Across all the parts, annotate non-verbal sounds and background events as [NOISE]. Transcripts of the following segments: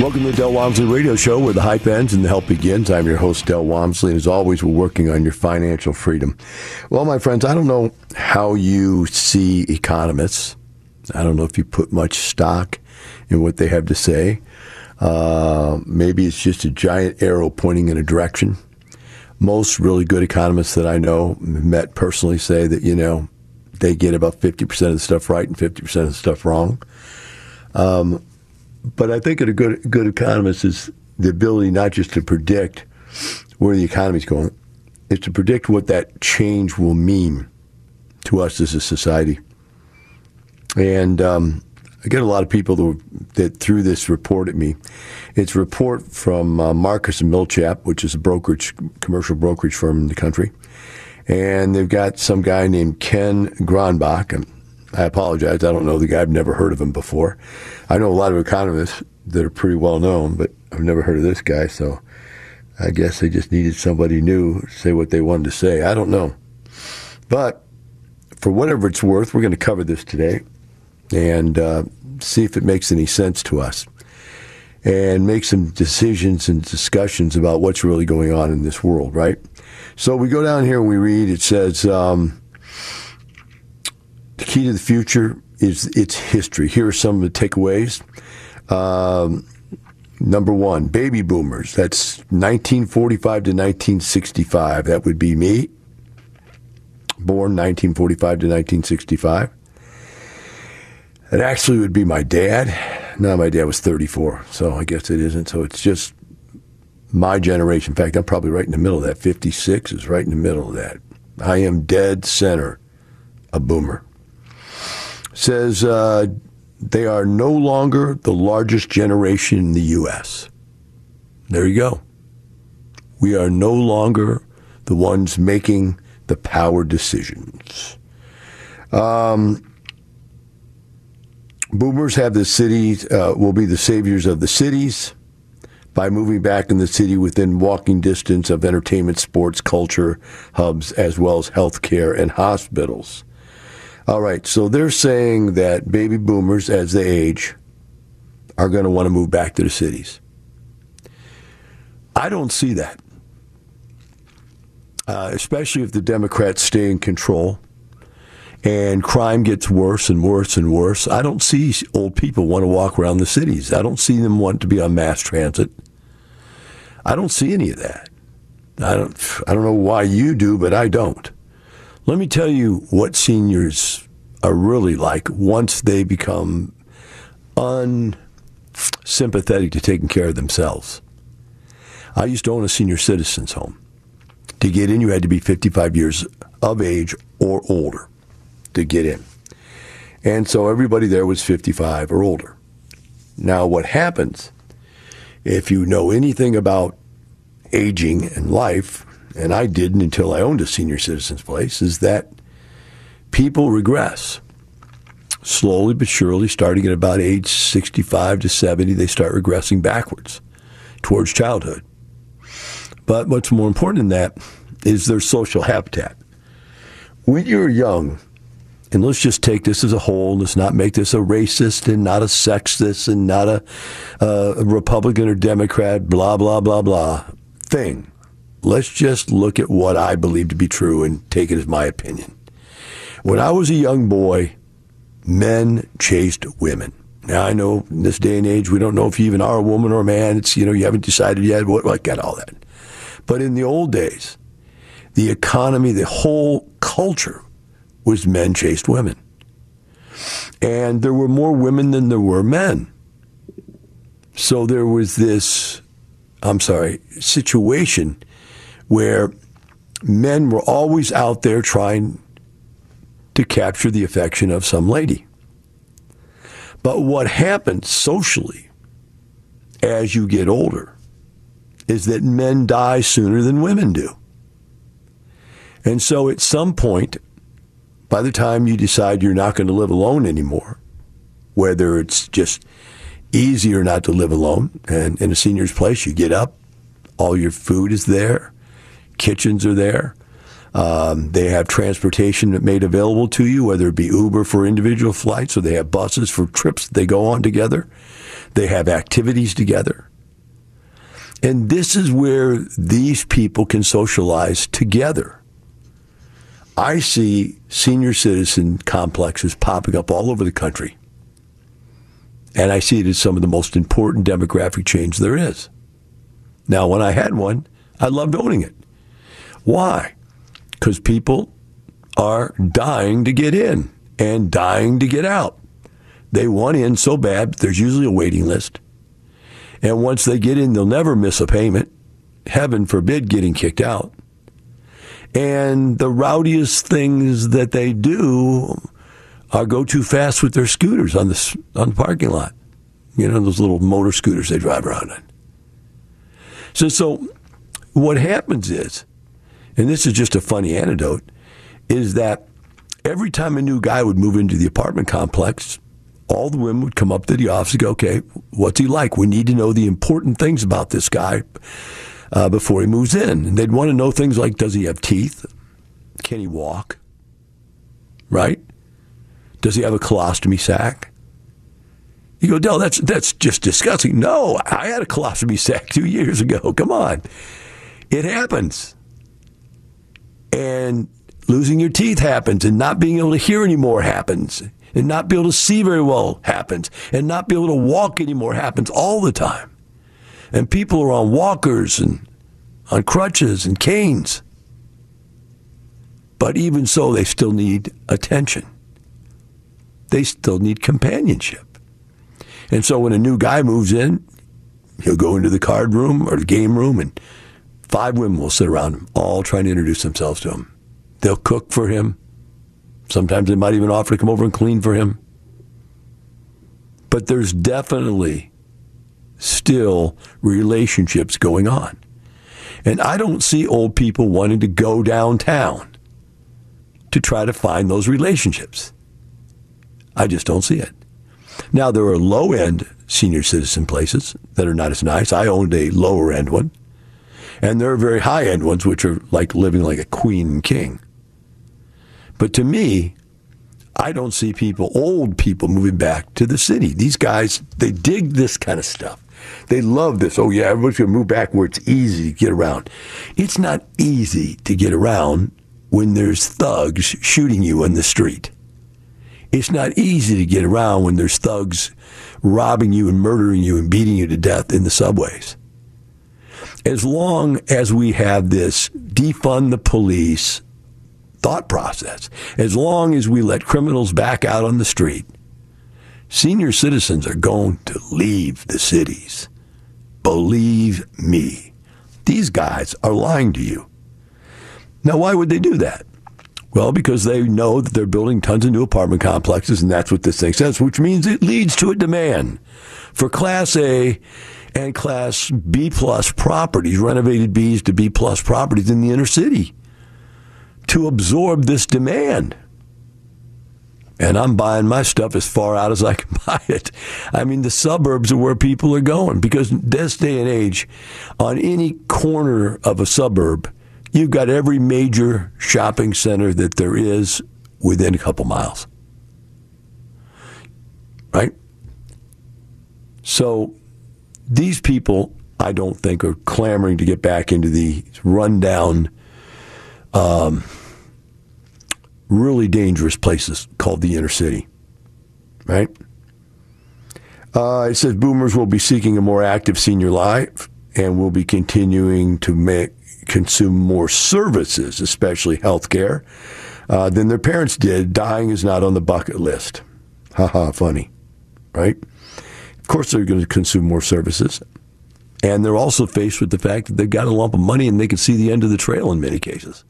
Welcome to the Del Walmsley Radio Show, where the hype ends and the help begins. I'm your host, Del Walmsley, and as always, we're working on your financial freedom. Well, my friends, I don't know how you see economists. I don't know if you put much stock in what they have to say. Uh, maybe it's just a giant arrow pointing in a direction. Most really good economists that I know, met personally, say that, you know, they get about 50% of the stuff right and 50% of the stuff wrong. Um, but I think a good good economist is the ability not just to predict where the economy is going, is to predict what that change will mean to us as a society. And um, I get a lot of people that, that threw this report at me. It's a report from uh, Marcus and Millichap, which is a brokerage, commercial brokerage firm in the country. And they've got some guy named Ken Gronbach. And I apologize, I don't know the guy. I've never heard of him before. I know a lot of economists that are pretty well known, but I've never heard of this guy. So I guess they just needed somebody new to say what they wanted to say. I don't know. But for whatever it's worth, we're going to cover this today and uh, see if it makes any sense to us and make some decisions and discussions about what's really going on in this world, right? So we go down here and we read, it says, um, the key to the future is its history. Here are some of the takeaways. Um, number one, baby boomers. That's 1945 to 1965. That would be me, born 1945 to 1965. It actually would be my dad. No, my dad was 34, so I guess it isn't. So it's just my generation. In fact, I'm probably right in the middle of that. 56 is right in the middle of that. I am dead center, a boomer says uh, they are no longer the largest generation in the U.S. There you go. We are no longer the ones making the power decisions. Um, boomers have the cities, uh, will be the saviors of the cities by moving back in the city within walking distance of entertainment, sports, culture hubs, as well as healthcare and hospitals. All right, so they're saying that baby boomers, as they age, are going to want to move back to the cities. I don't see that, uh, especially if the Democrats stay in control and crime gets worse and worse and worse. I don't see old people want to walk around the cities. I don't see them want to be on mass transit. I don't see any of that. I don't. I don't know why you do, but I don't. Let me tell you what seniors are really like once they become unsympathetic to taking care of themselves. I used to own a senior citizens home. To get in, you had to be 55 years of age or older to get in. And so everybody there was 55 or older. Now, what happens if you know anything about aging and life and I didn't until I owned a senior citizens place, is that people regress. Slowly but surely, starting at about age 65 to 70, they start regressing backwards towards childhood. But what's more important than that is their social habitat. When you're young, and let's just take this as a whole. Let's not make this a racist and not a sexist and not a, uh, a Republican or Democrat, blah, blah, blah, blah thing. Let's just look at what I believe to be true and take it as my opinion. When I was a young boy, men chased women. Now I know in this day and age we don't know if you even are a woman or a man. It's you know you haven't decided yet. What I got all that. But in the old days, the economy, the whole culture was men chased women. And there were more women than there were men. So there was this, I'm sorry, situation where men were always out there trying to capture the affection of some lady. But what happens socially as you get older is that men die sooner than women do. And so at some point, by the time you decide you're not going to live alone anymore, whether it's just easier not to live alone, and in a senior's place, you get up, all your food is there, kitchens are there. Um, they have transportation made available to you, whether it be Uber for individual flights or they have buses for trips they go on together. They have activities together. And this is where these people can socialize together. I see senior citizen complexes popping up all over the country. And I see it as some of the most important demographic change there is. Now, when I had one, I loved owning it. Why? Because people are dying to get in and dying to get out. They want in so bad, there's usually a waiting list. And once they get in, they'll never miss a payment. Heaven forbid getting kicked out. And the rowdiest things that they do are go too fast with their scooters on the, on the parking lot. You know, those little motor scooters they drive around in. So, so what happens is, and this is just a funny anecdote, is that every time a new guy would move into the apartment complex, all the women would come up to the office and go, okay, what's he like? We need to know the important things about this guy uh, before he moves in. And they'd want to know things like, does he have teeth? Can he walk? Right? Does he have a colostomy sac? You go, Del, that's, that's just disgusting. No, I had a colostomy sac two years ago. Come on. It happens. And losing your teeth happens, and not being able to hear anymore happens and not be able to see very well happens, and not be able to walk anymore happens all the time. And people are on walkers and on crutches and canes. But even so, they still need attention. They still need companionship. And so when a new guy moves in, he'll go into the card room or the game room, and five women will sit around him, all trying to introduce themselves to him. They'll cook for him. Sometimes they might even offer to come over and clean for him. But there's definitely still relationships going on. And I don't see old people wanting to go downtown to try to find those relationships. I just don't see it. Now, there are low end senior citizen places that are not as nice. I owned a lower end one. And there are very high end ones, which are like living like a queen and king. But to me, I don't see people, old people, moving back to the city. These guys, they dig this kind of stuff. They love this. Oh, yeah, everybody's going to move back where it's easy to get around. It's not easy to get around when there's thugs shooting you in the street. It's not easy to get around when there's thugs robbing you and murdering you and beating you to death in the subways. As long as we have this defund the police, thought process. As long as we let criminals back out on the street, senior citizens are going to leave the cities. Believe me, these guys are lying to you. Now, why would they do that? Well, because they know that they're building tons of new apartment complexes, and that's what this thing says, which means it leads to a demand for Class A and class B plus properties, renovated Bs to B plus properties in the inner city to absorb this demand. And I'm buying my stuff as far out as I can [LAUGHS] buy it. I mean, the suburbs are where people are going because this day and age, on any corner of a suburb, you've got every major shopping center that there is within a couple miles. Right? So these people, I don't think, are clamoring to get back into the rundown, um, really dangerous places called the inner city. Right? Uh, it says boomers will be seeking a more active senior life and will be continuing to make, consume more services, especially health care, uh, than their parents did. Dying is not on the bucket list. Haha, funny, right? Of course, they're going to consume more services. And they're also faced with the fact that they've got a lump of money and they can see the end of the trail in many cases.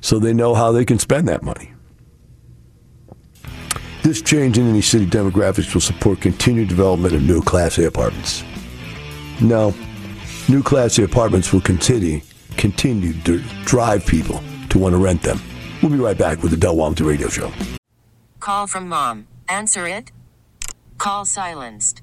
So they know how they can spend that money. This change in any city demographics will support continued development of new Class A apartments. No, new Class A apartments will continue, continue to drive people to want to rent them. We'll be right back with the Del Walmsley Radio Show. Call from mom. Answer it. Call silenced.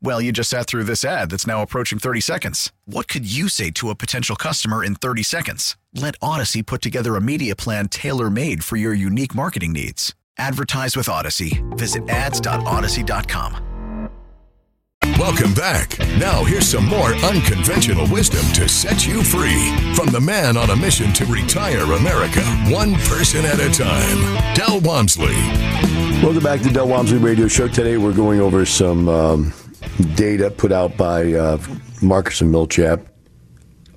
Well, you just sat through this ad that's now approaching 30 seconds. What could you say to a potential customer in 30 seconds? Let Odyssey put together a media plan tailor made for your unique marketing needs. Advertise with Odyssey. Visit ads.odyssey.com. Welcome back. Now, here's some more unconventional wisdom to set you free from the man on a mission to retire America, one person at a time, Del Walmsley. Welcome back to Del Walmsley Radio Show. Today we're going over some um, data put out by uh, Marcus and Millichap,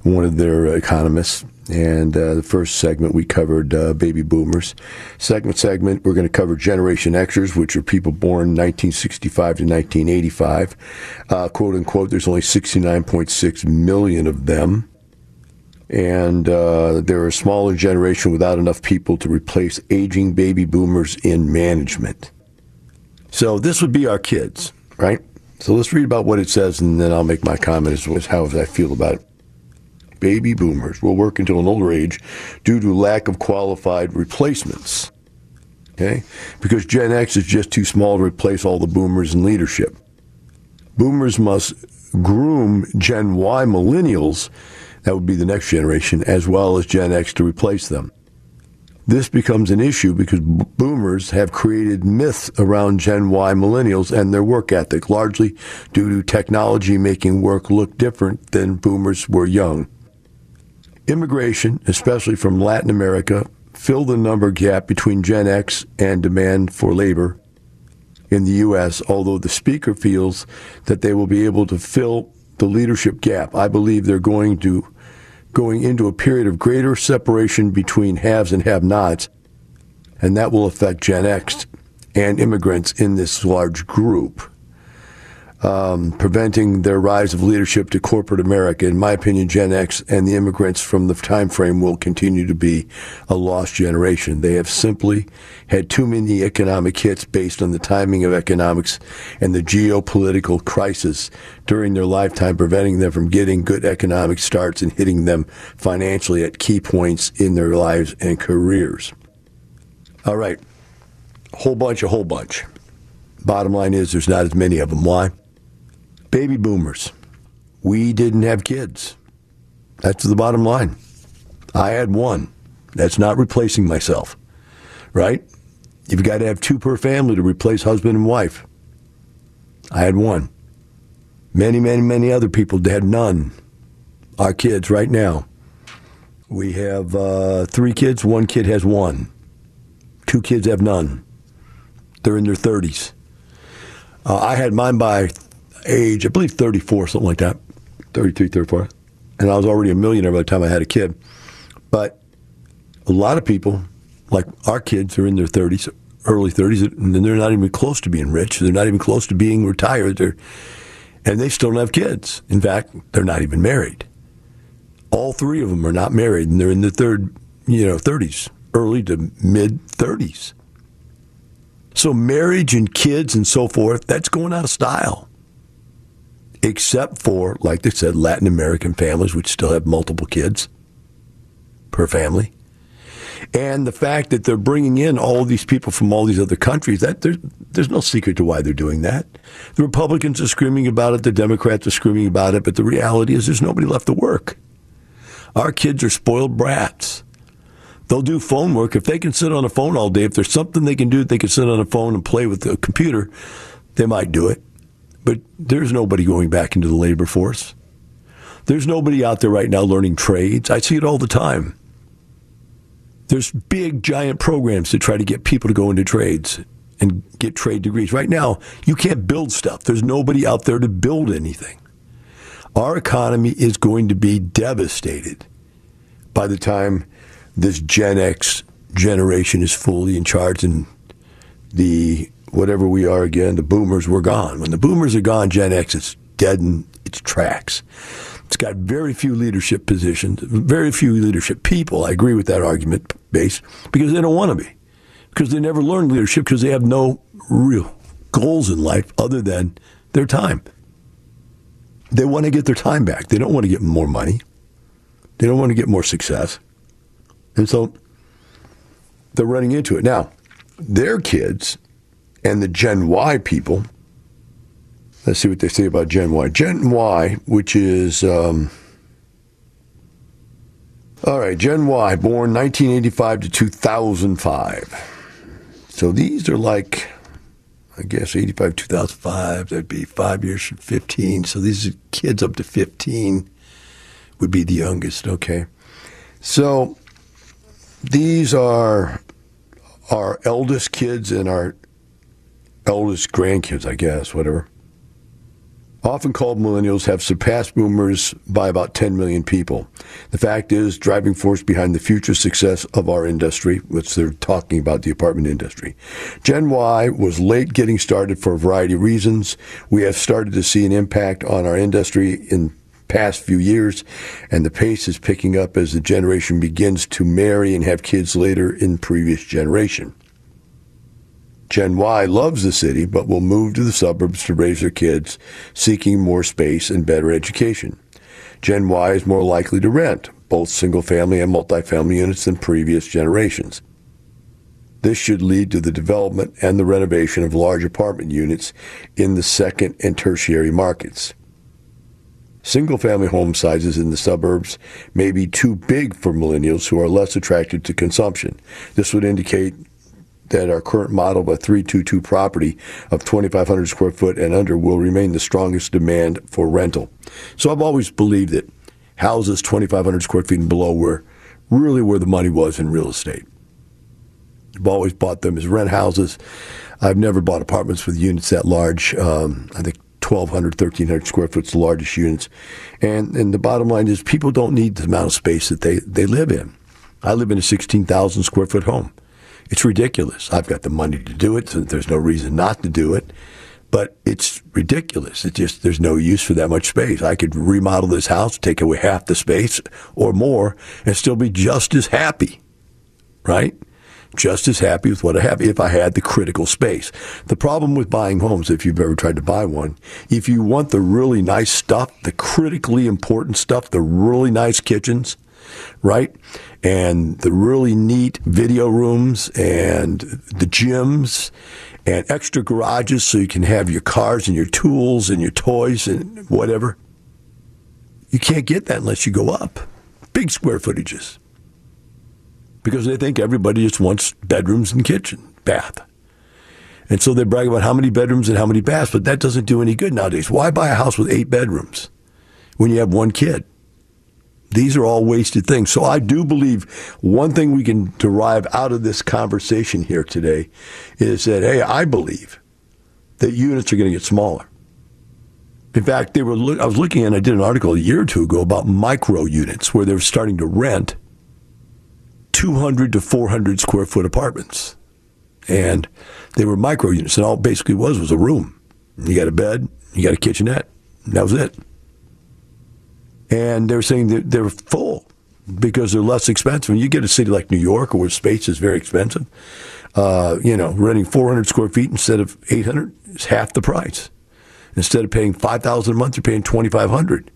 one of their economists. And uh, the first segment we covered uh, baby boomers. Second segment we're going to cover Generation Xers, which are people born 1965 to 1985. Uh, quote unquote, there's only 69.6 million of them. And uh, they're a smaller generation without enough people to replace aging baby boomers in management. So this would be our kids, right? So let's read about what it says, and then I'll make my comment as, as how I feel about it baby boomers will work until an older age due to lack of qualified replacements. Okay? Because Gen X is just too small to replace all the boomers in leadership. Boomers must groom Gen Y millennials, that would be the next generation, as well as Gen X to replace them. This becomes an issue because boomers have created myths around Gen Y millennials and their work ethic, largely due to technology making work look different than boomers were young. Immigration, especially from Latin America, filled the number gap between Gen X and demand for labor in the U.S., although the speaker feels that they will be able to fill the leadership gap. I believe they're going to going into a period of greater separation between haves and have-nots, and that will affect Gen X and immigrants in this large group. Um, preventing their rise of leadership to corporate America. In my opinion, Gen X and the immigrants from the time frame will continue to be a lost generation. They have simply had too many economic hits based on the timing of economics and the geopolitical crisis during their lifetime, preventing them from getting good economic starts and hitting them financially at key points in their lives and careers. All right, whole bunch, a whole bunch. Bottom line is there's not as many of them. Why? Baby boomers. We didn't have kids. That's the bottom line. I had one. That's not replacing myself, right? You've got to have two per family to replace husband and wife. I had one. Many, many, many other people had none. Our kids right now. We have uh, three kids. One kid has one. Two kids have none. They're in their 30s. Uh, I had mine by age, I believe 34, something like that, 33, 34. And I was already a millionaire by the time I had a kid. But a lot of people, like our kids, are in their 30s, early 30s, and they're not even close to being rich. They're not even close to being retired. They're, and they still don't have kids. In fact, they're not even married. All three of them are not married, and they're in their third, you know, 30s, early to mid 30s. So marriage and kids and so forth, that's going out of style except for, like they said, Latin American families, which still have multiple kids per family. And the fact that they're bringing in all these people from all these other countries, that there's, there's no secret to why they're doing that. The Republicans are screaming about it, the Democrats are screaming about it, but the reality is there's nobody left to work. Our kids are spoiled brats. They'll do phone work. If they can sit on a phone all day, if there's something they can do, they can sit on a phone and play with the computer, they might do it. But there's nobody going back into the labor force. There's nobody out there right now learning trades. I see it all the time. There's big, giant programs to try to get people to go into trades and get trade degrees. Right now, you can't build stuff. There's nobody out there to build anything. Our economy is going to be devastated by the time this Gen X generation is fully in charge and the whatever we are again, the boomers were gone. When the boomers are gone, Gen X is dead in its tracks. It's got very few leadership positions, very few leadership people. I agree with that argument base because they don't want to be. Because they never learned leadership because they have no real goals in life other than their time. They want to get their time back. They don't want to get more money. They don't want to get more success. And so they're running into it. Now, their kids and the Gen Y people. Let's see what they say about Gen Y. Gen Y, which is, um, all right, Gen Y, born 1985 to 2005. So these are like, I guess, 85, 2005, that'd be five years from 15. So these are kids up to 15 would be the youngest, okay? So these are our eldest kids and our eldest grandkids, I guess, whatever. Often called millennials have surpassed boomers by about 10 million people. The fact is, driving force behind the future success of our industry, which they're talking about the apartment industry. Gen Y was late getting started for a variety of reasons. We have started to see an impact on our industry in past few years, and the pace is picking up as the generation begins to marry and have kids later in previous generation. Gen Y loves the city but will move to the suburbs to raise their kids, seeking more space and better education. Gen Y is more likely to rent, both single family and multifamily units than previous generations. This should lead to the development and the renovation of large apartment units in the second and tertiary markets. Single family home sizes in the suburbs may be too big for millennials who are less attracted to consumption. This would indicate that our current model of a 322 property of 2,500 square foot and under will remain the strongest demand for rental. So I've always believed that houses 2,500 square feet and below were really where the money was in real estate. I've always bought them as rent houses. I've never bought apartments with units that large. Um, I think 1,200, 1,300 square foot is the largest units. And, and the bottom line is people don't need the amount of space that they, they live in. I live in a 16,000 square foot home. It's ridiculous. I've got the money to do it, so there's no reason not to do it. but it's ridiculous. It's just there's no use for that much space. I could remodel this house, take away half the space or more, and still be just as happy, right? Just as happy with what I have if I had the critical space. The problem with buying homes, if you've ever tried to buy one, if you want the really nice stuff, the critically important stuff, the really nice kitchens, right? And the really neat video rooms and the gyms and extra garages so you can have your cars and your tools and your toys and whatever. You can't get that unless you go up. Big square footages. Because they think everybody just wants bedrooms and kitchen, bath. And so they brag about how many bedrooms and how many baths, but that doesn't do any good nowadays. Why buy a house with eight bedrooms when you have one kid? These are all wasted things. So I do believe one thing we can derive out of this conversation here today is that, hey, I believe that units are going to get smaller. In fact, they were. I was looking and I did an article a year or two ago about micro units where they were starting to rent 200 to 400 square foot apartments, and they were micro units, and all it basically was was a room. You got a bed, you got a kitchenette, that was it and they're saying that they're full because they're less expensive. When you get a city like New York, where space is very expensive, uh, you know, renting 400 square feet instead of 800 is half the price. Instead of paying 5,000 a month, you're paying 2,500.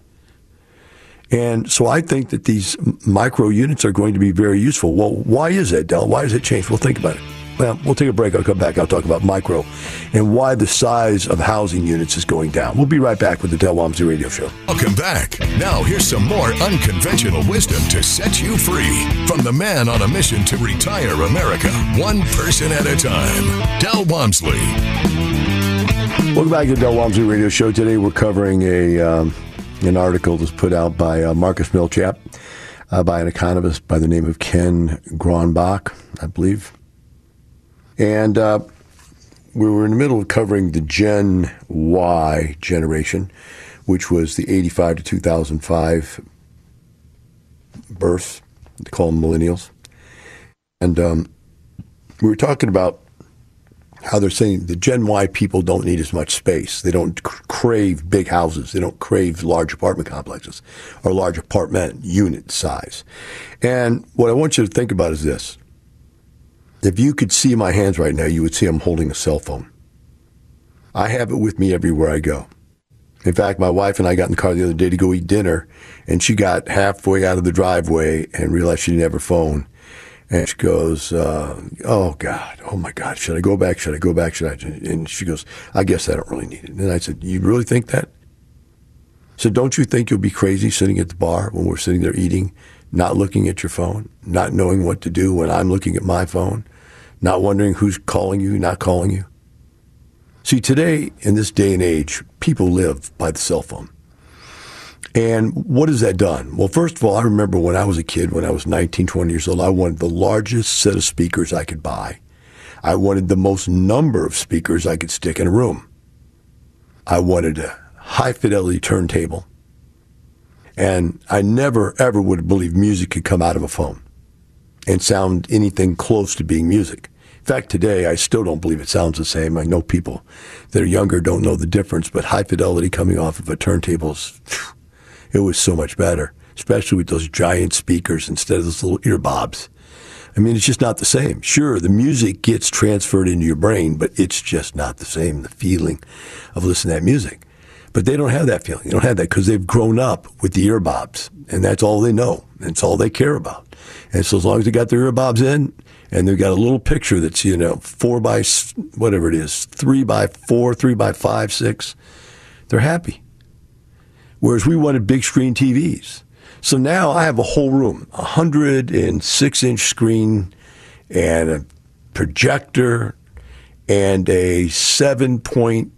And so I think that these micro units are going to be very useful. Well, why is that, Del? Why has it changed? Well, think about it. Well, we'll take a break. I'll come back. I'll talk about micro and why the size of housing units is going down. We'll be right back with the Del Walmsley Radio Show. Welcome back. Now, here's some more unconventional wisdom to set you free from the man on a mission to retire America, one person at a time. Del Walmsley. Welcome back to the Del Walmsley Radio Show. Today, we're covering a um, an article that's put out by uh, Marcus Millichap, uh, by an economist by the name of Ken Gronbach, I believe. And uh, we were in the middle of covering the Gen Y generation, which was the 85 to 2005 births, they call them millennials. And um, we were talking about how they're saying the Gen Y people don't need as much space. They don't crave big houses. They don't crave large apartment complexes or large apartment unit size. And what I want you to think about is this if you could see my hands right now, you would see I'm holding a cell phone. I have it with me everywhere I go. In fact, my wife and I got in the car the other day to go eat dinner, and she got halfway out of the driveway and realized she didn't have her phone. And she goes, uh, "Oh God, oh my God, should I go back? Should I go back? Should I?" And she goes, "I guess I don't really need it." And I said, "You really think that?" So don't you think you'll be crazy sitting at the bar when we're sitting there eating, not looking at your phone, not knowing what to do when I'm looking at my phone, not wondering who's calling you, not calling you. See, today, in this day and age, people live by the cell phone. And what has that done? Well, first of all, I remember when I was a kid, when I was 19, 20 years old, I wanted the largest set of speakers I could buy. I wanted the most number of speakers I could stick in a room. I wanted a high fidelity turntable. And I never, ever would have believed music could come out of a phone and sound anything close to being music. In fact, today I still don't believe it sounds the same. I know people that are younger don't know the difference, but high fidelity coming off of a turntable, it was so much better, especially with those giant speakers instead of those little earbobs. I mean, it's just not the same. Sure, the music gets transferred into your brain, but it's just not the same, the feeling of listening to that music. But they don't have that feeling. They don't have that because they've grown up with the earbobs, and that's all they know. That's all they care about. And so as long as they got their earbobs in, and they've got a little picture that's you know four by whatever it is, three by four, three by five, six. They're happy. Whereas we wanted big screen TVs. So now I have a whole room, a hundred and six inch screen, and a projector, and a seven point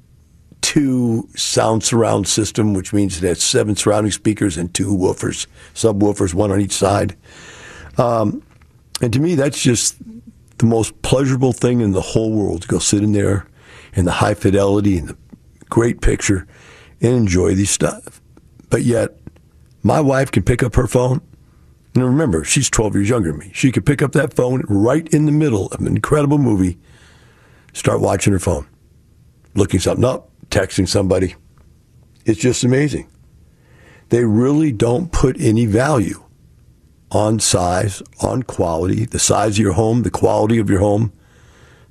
two sound surround system, which means it has seven surrounding speakers and two woofers, subwoofers, one on each side. Um, and to me, that's just the most pleasurable thing in the whole world to go sit in there in the high fidelity and the great picture and enjoy these stuff. But yet, my wife can pick up her phone. And remember, she's 12 years younger than me. She could pick up that phone right in the middle of an incredible movie, start watching her phone. looking something up, texting somebody. It's just amazing. They really don't put any value on size, on quality. The size of your home, the quality of your home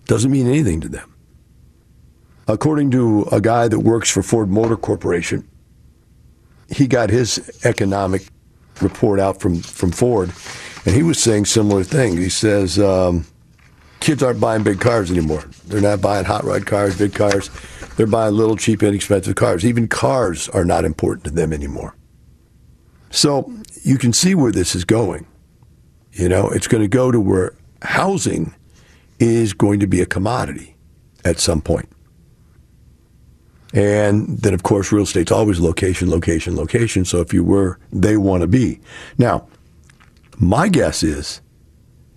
doesn't mean anything to them. According to a guy that works for Ford Motor Corporation, he got his economic report out from, from Ford, and he was saying similar things. He says um, kids aren't buying big cars anymore. They're not buying hot rod cars, big cars. They're buying little, cheap, inexpensive cars. Even cars are not important to them anymore. So you can see where this is going. You know, it's going to go to where housing is going to be a commodity at some point. And then, of course, real estate's always location, location, location. So if you were, they want to be. Now, my guess is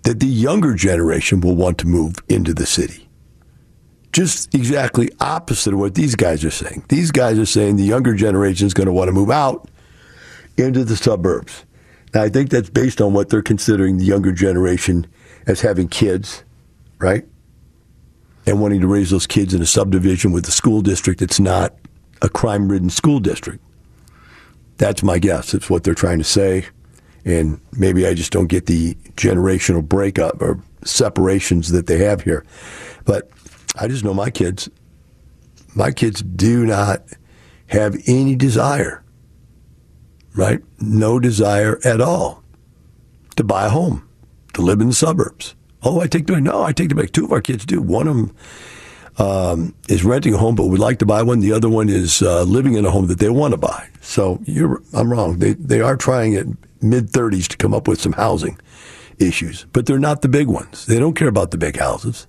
that the younger generation will want to move into the city. Just exactly opposite of what these guys are saying. These guys are saying the younger generation is going to want to move out into the suburbs. Now, I think that's based on what they're considering the younger generation as having kids, right? And wanting to raise those kids in a subdivision with a school district that's not a crime ridden school district. That's my guess. It's what they're trying to say. And maybe I just don't get the generational breakup or separations that they have here. But I just know my kids, my kids do not have any desire right? No desire at all to buy a home, to live in the suburbs. Oh, I take them. No, I take the back. Two of our kids do. One of them um, is renting a home, but would like to buy one. The other one is uh, living in a home that they want to buy. So I'm wrong. They they are trying at mid 30s to come up with some housing issues, but they're not the big ones. They don't care about the big houses.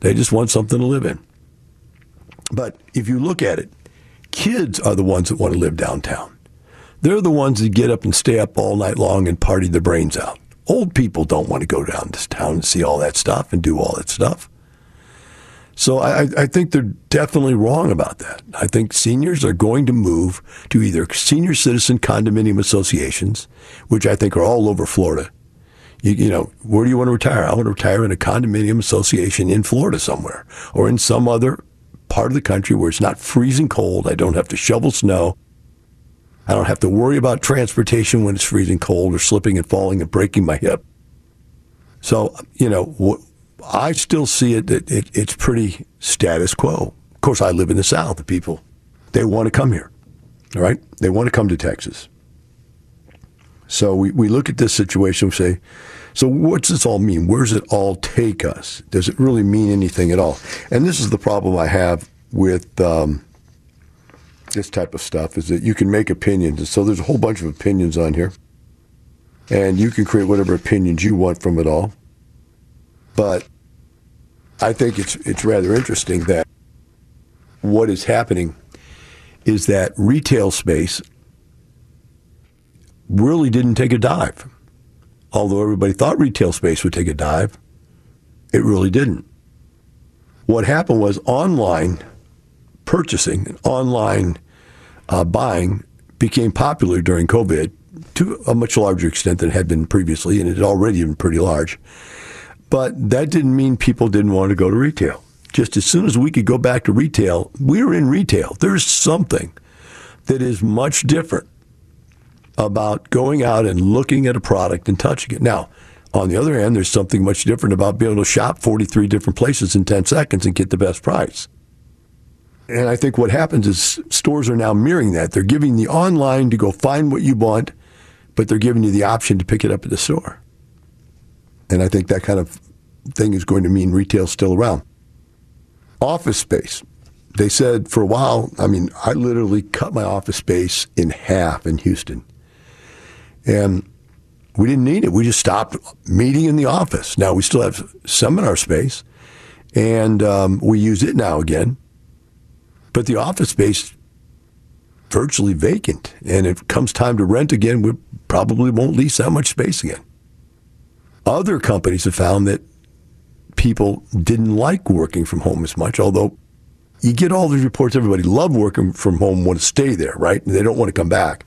They just want something to live in. But if you look at it, kids are the ones that want to live downtown. They're the ones that get up and stay up all night long and party their brains out. Old people don't want to go down to town and see all that stuff and do all that stuff. So I, I, think they're definitely wrong about that. I think seniors are going to move to either senior citizen condominium associations, which I think are all over Florida. You, you, know, where do you want to retire? I want to retire in a condominium association in Florida somewhere or in some other part of the country where it's not freezing cold. I don't have to shovel snow. I don't have to worry about transportation when it's freezing cold or slipping and falling and breaking my hip. So, you know, I still see it that it, it's pretty status quo. Of course, I live in the South. The people, they want to come here, all right? They want to come to Texas. So we, we look at this situation and say, so what's this all mean? Where does it all take us? Does it really mean anything at all? And this is the problem I have with um, this type of stuff is that you can make opinions. And So there's a whole bunch of opinions on here. And you can create whatever opinions you want from it all. But I think it's it's rather interesting that what is happening is that retail space really didn't take a dive. Although everybody thought retail space would take a dive, it really didn't. What happened was online purchasing online uh, buying became popular during COVID to a much larger extent than it had been previously, and it had already been pretty large. But that didn't mean people didn't want to go to retail. Just as soon as we could go back to retail, we were in retail. There's something that is much different about going out and looking at a product and touching it. Now, on the other hand, there's something much different about being able to shop 43 different places in 10 seconds and get the best price. And I think what happens is stores are now mirroring that. They're giving the online to go find what you want, but they're giving you the option to pick it up at the store. And I think that kind of thing is going to mean retail's still around. Office space. They said for a while, I mean, I literally cut my office space in half in Houston. And we didn't need it. We just stopped meeting in the office. Now we still have seminar space, and um, we use it now again. But the office space virtually vacant. And if it comes time to rent again, we probably won't lease that much space again. Other companies have found that people didn't like working from home as much, although you get all these reports, everybody love working from home, want to stay there, right? And they don't want to come back.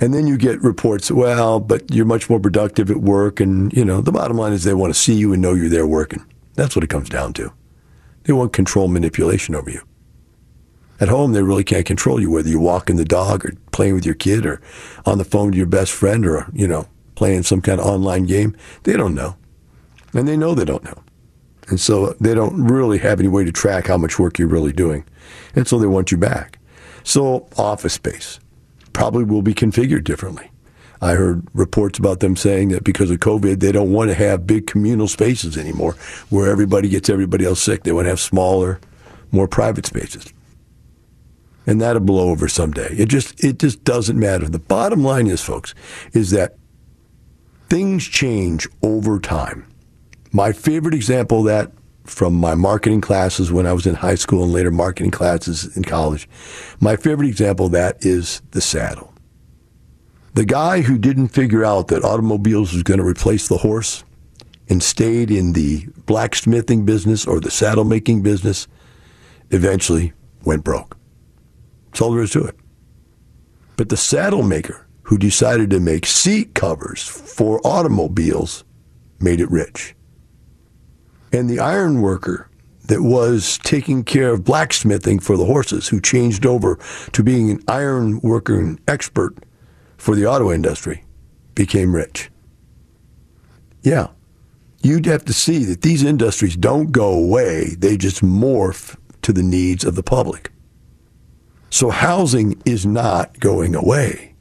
And then you get reports, well, but you're much more productive at work. And, you know, the bottom line is they want to see you and know you're there working. That's what it comes down to. They want control manipulation over you. At home, they really can't control you, whether you're walking the dog or playing with your kid or on the phone to your best friend or, you know, playing some kind of online game. They don't know. And they know they don't know. And so they don't really have any way to track how much work you're really doing. And so they want you back. So office space probably will be configured differently. I heard reports about them saying that because of COVID, they don't want to have big communal spaces anymore where everybody gets everybody else sick. They want to have smaller, more private spaces. And that'll blow over someday. It just it just doesn't matter. The bottom line is, folks, is that things change over time. My favorite example of that from my marketing classes when I was in high school and later marketing classes in college, my favorite example of that is the saddle. The guy who didn't figure out that automobiles was going to replace the horse and stayed in the blacksmithing business or the saddle making business eventually went broke. That's all there is to it. But the saddle maker who decided to make seat covers for automobiles made it rich. And the iron worker that was taking care of blacksmithing for the horses, who changed over to being an iron worker expert for the auto industry became rich. Yeah, you'd have to see that these industries don't go away, they just morph to the needs of the public. So housing is not going away.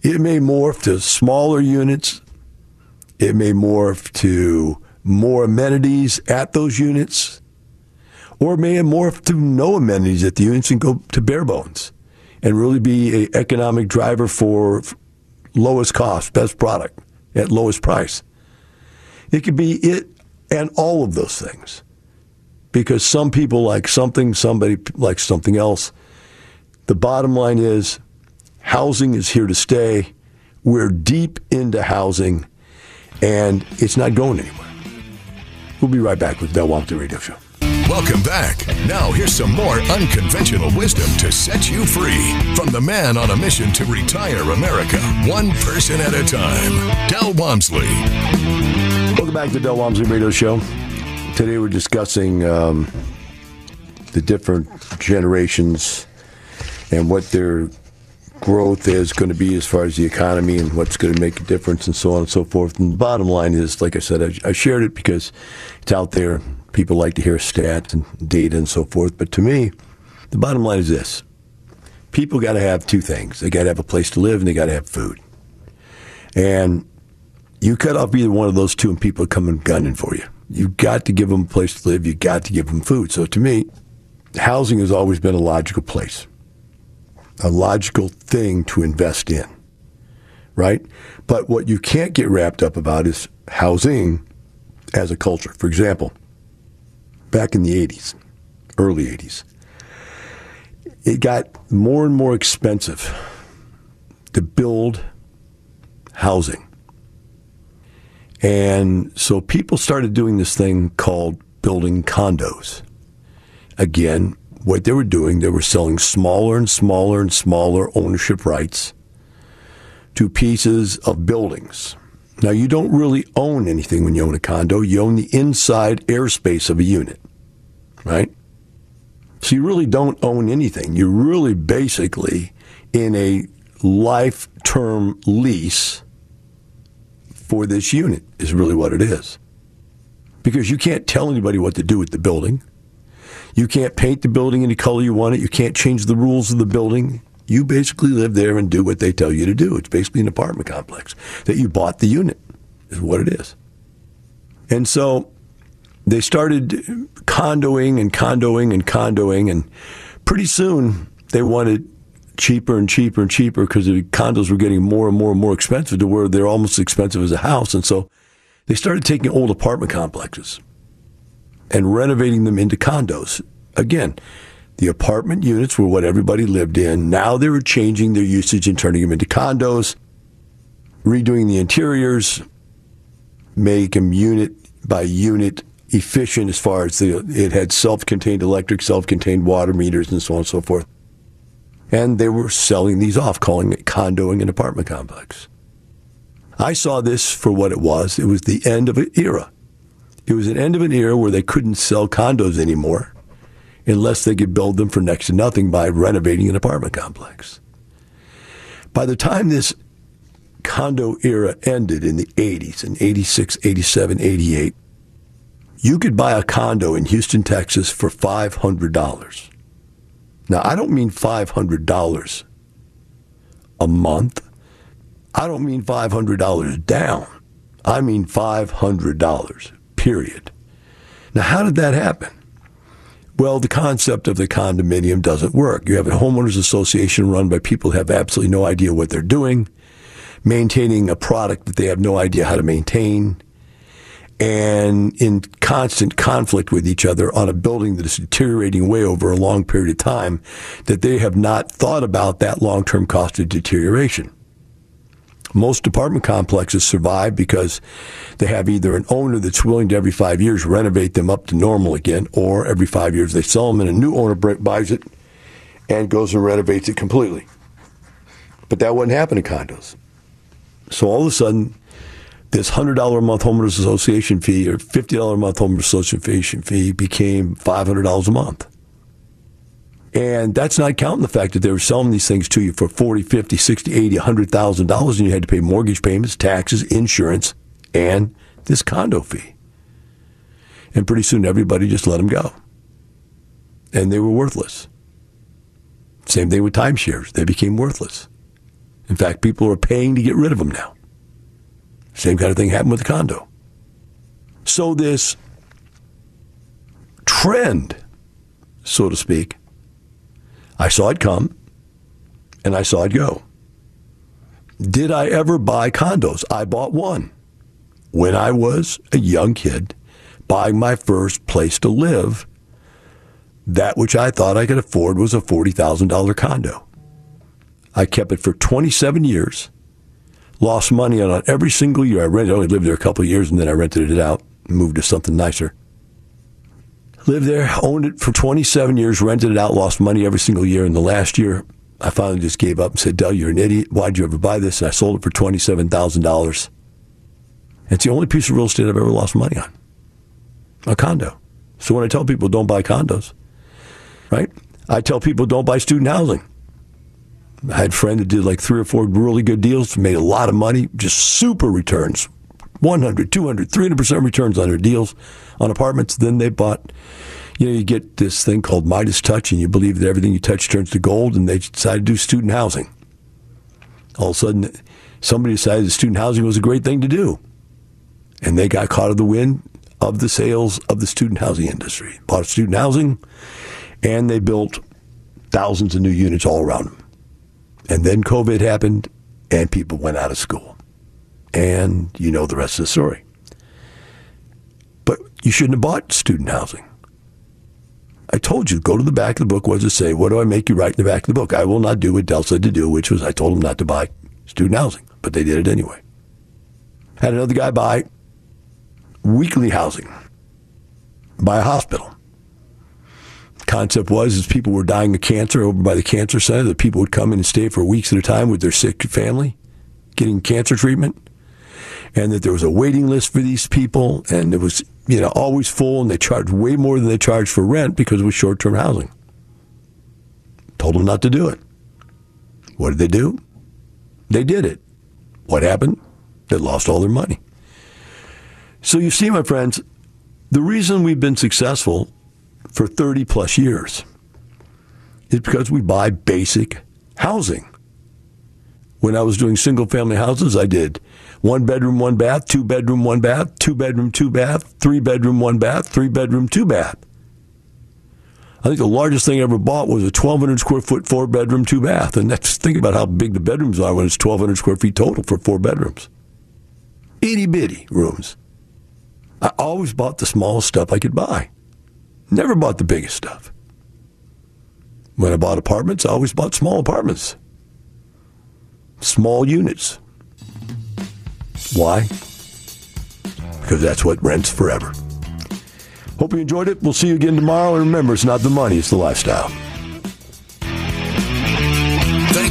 It may morph to smaller units, it may morph to more amenities at those units, or it may morph to no amenities at the units and go to bare bones and really be an economic driver for lowest cost, best product at lowest price. It could be it and all of those things. Because some people like something, somebody likes something else. The bottom line is housing is here to stay. We're deep into housing, and it's not going anywhere. We'll be right back with Del Walmsley Radio Show. Welcome back. Now, here's some more unconventional wisdom to set you free from the man on a mission to retire America, one person at a time, Del Walmsley. Welcome back to the Del Walmsley Radio Show. Today we're discussing um, the different generations and what their growth is going to be as far as the economy and what's going to make a difference and so on and so forth. And the bottom line is, like I said, I, I shared it because it's out there People like to hear stats and data and so forth. But to me, the bottom line is this people got to have two things they got to have a place to live and they got to have food. And you cut off either one of those two, and people are coming gunning for you. You've got to give them a place to live. You've got to give them food. So to me, housing has always been a logical place, a logical thing to invest in, right? But what you can't get wrapped up about is housing as a culture. For example, back in the 80s, early 80s, it got more and more expensive to build housing. And so people started doing this thing called building condos. Again, what they were doing, they were selling smaller and smaller and smaller ownership rights to pieces of buildings. Now, you don't really own anything when you own a condo. You own the inside airspace of a unit, right? So you really don't own anything. You're really basically in a life term lease for this unit, is really what it is. Because you can't tell anybody what to do with the building. You can't paint the building any color you want it. You can't change the rules of the building. You basically live there and do what they tell you to do. It's basically an apartment complex that you bought the unit, is what it is. And so they started condoing and condoing and condoing, and pretty soon they wanted cheaper and cheaper and cheaper because the condos were getting more and more and more expensive to where they're almost as expensive as a house. And so they started taking old apartment complexes and renovating them into condos. Again, the apartment units were what everybody lived in. Now they were changing their usage and turning them into condos, redoing the interiors, make them unit by unit efficient as far as the, it had self-contained electric, self-contained water meters, and so on and so forth. And they were selling these off, calling it condoing an apartment complex. I saw this for what it was. It was the end of an era. It was an end of an era where they couldn't sell condos anymore unless they could build them for next to nothing by renovating an apartment complex. By the time this condo era ended in the 80s, in 86, 87, 88, you could buy a condo in Houston, Texas for $500. Now, I don't mean $500 a month. I don't mean $500 down. I mean $500, period. Now, how did that happen? Well, the concept of the condominium doesn't work. You have a homeowners association run by people who have absolutely no idea what they're doing, maintaining a product that they have no idea how to maintain, and in constant conflict with each other on a building that is deteriorating way over a long period of time that they have not thought about that long-term cost of deterioration. Most apartment complexes survive because they have either an owner that's willing to every five years renovate them up to normal again, or every five years they sell them and a new owner buys it and goes and renovates it completely. But that wouldn't happen in condos. So all of a sudden, this $100 a month homeowners association fee or $50 a month homeowners association fee became $500 a month. And that's not counting the fact that they were selling these things to you for 40, 50, 60, 80, $100,000 and you had to pay mortgage payments, taxes, insurance, and this condo fee. And pretty soon everybody just let them go. And they were worthless. Same thing with timeshares. They became worthless. In fact, people are paying to get rid of them now. Same kind of thing happened with the condo. So this trend, so to speak, I saw it come and I saw it go. Did I ever buy condos? I bought one when I was a young kid, buying my first place to live. That which I thought I could afford was a $40,000 condo. I kept it for 27 years, lost money on it every single year. I rented, I only lived there a couple of years, and then I rented it out, moved to something nicer. Lived there, owned it for 27 years, rented it out, lost money every single year. In the last year, I finally just gave up and said, Del, you're an idiot. Why'd you ever buy this? And I sold it for $27,000. It's the only piece of real estate I've ever lost money on a condo. So when I tell people don't buy condos, right? I tell people don't buy student housing. I had a friend that did like three or four really good deals, made a lot of money, just super returns 100, 200, 300% returns on their deals on apartments. Then they bought, you know, you get this thing called Midas Touch, and you believe that everything you touch turns to gold, and they decided to do student housing. All of a sudden, somebody decided that student housing was a great thing to do. And they got caught in the wind of the sales of the student housing industry. Bought student housing, and they built thousands of new units all around them. And then COVID happened, and people went out of school. And you know the rest of the story. But you shouldn't have bought student housing. I told you, go to the back of the book. What does it say? What do I make you write in the back of the book? I will not do what Del said to do, which was I told him not to buy student housing, but they did it anyway. Had another guy buy weekly housing, buy a hospital. Concept was as people were dying of cancer over by the cancer center, that people would come in and stay for weeks at a time with their sick family, getting cancer treatment and that there was a waiting list for these people, and it was you know always full, and they charged way more than they charged for rent because it was short term housing. Told them not to do it. What did they do? They did it. What happened? They lost all their money. So you see, my friends, the reason we've been successful for 30 plus years is because we buy basic housing. When I was doing single family houses, I did one bedroom, one bath, two bedroom, one bath, two bedroom, two bath, three bedroom, one bath, three bedroom, two bath. I think the largest thing I ever bought was a 1,200 square foot, four bedroom, two bath. And that's think about how big the bedrooms are when it's 1,200 square feet total for four bedrooms. Itty bitty rooms. I always bought the smallest stuff I could buy. Never bought the biggest stuff. When I bought apartments, I always bought small apartments, small units. Why? Because that's what rents forever. Hope you enjoyed it. We'll see you again tomorrow. And remember, it's not the money, it's the lifestyle.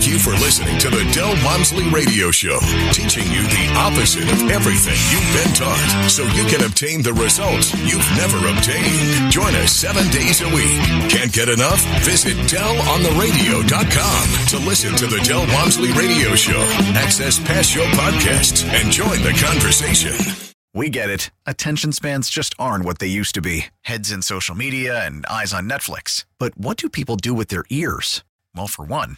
You for listening to the Del Walmsley Radio Show, teaching you the opposite of everything you've been taught so you can obtain the results you've never obtained. Join us seven days a week. Can't get enough? Visit DelOnTheRadio.com to listen to the Del Walmsley Radio Show, access past show podcasts, and join the conversation. We get it. Attention spans just aren't what they used to be heads in social media and eyes on Netflix. But what do people do with their ears? Well, for one,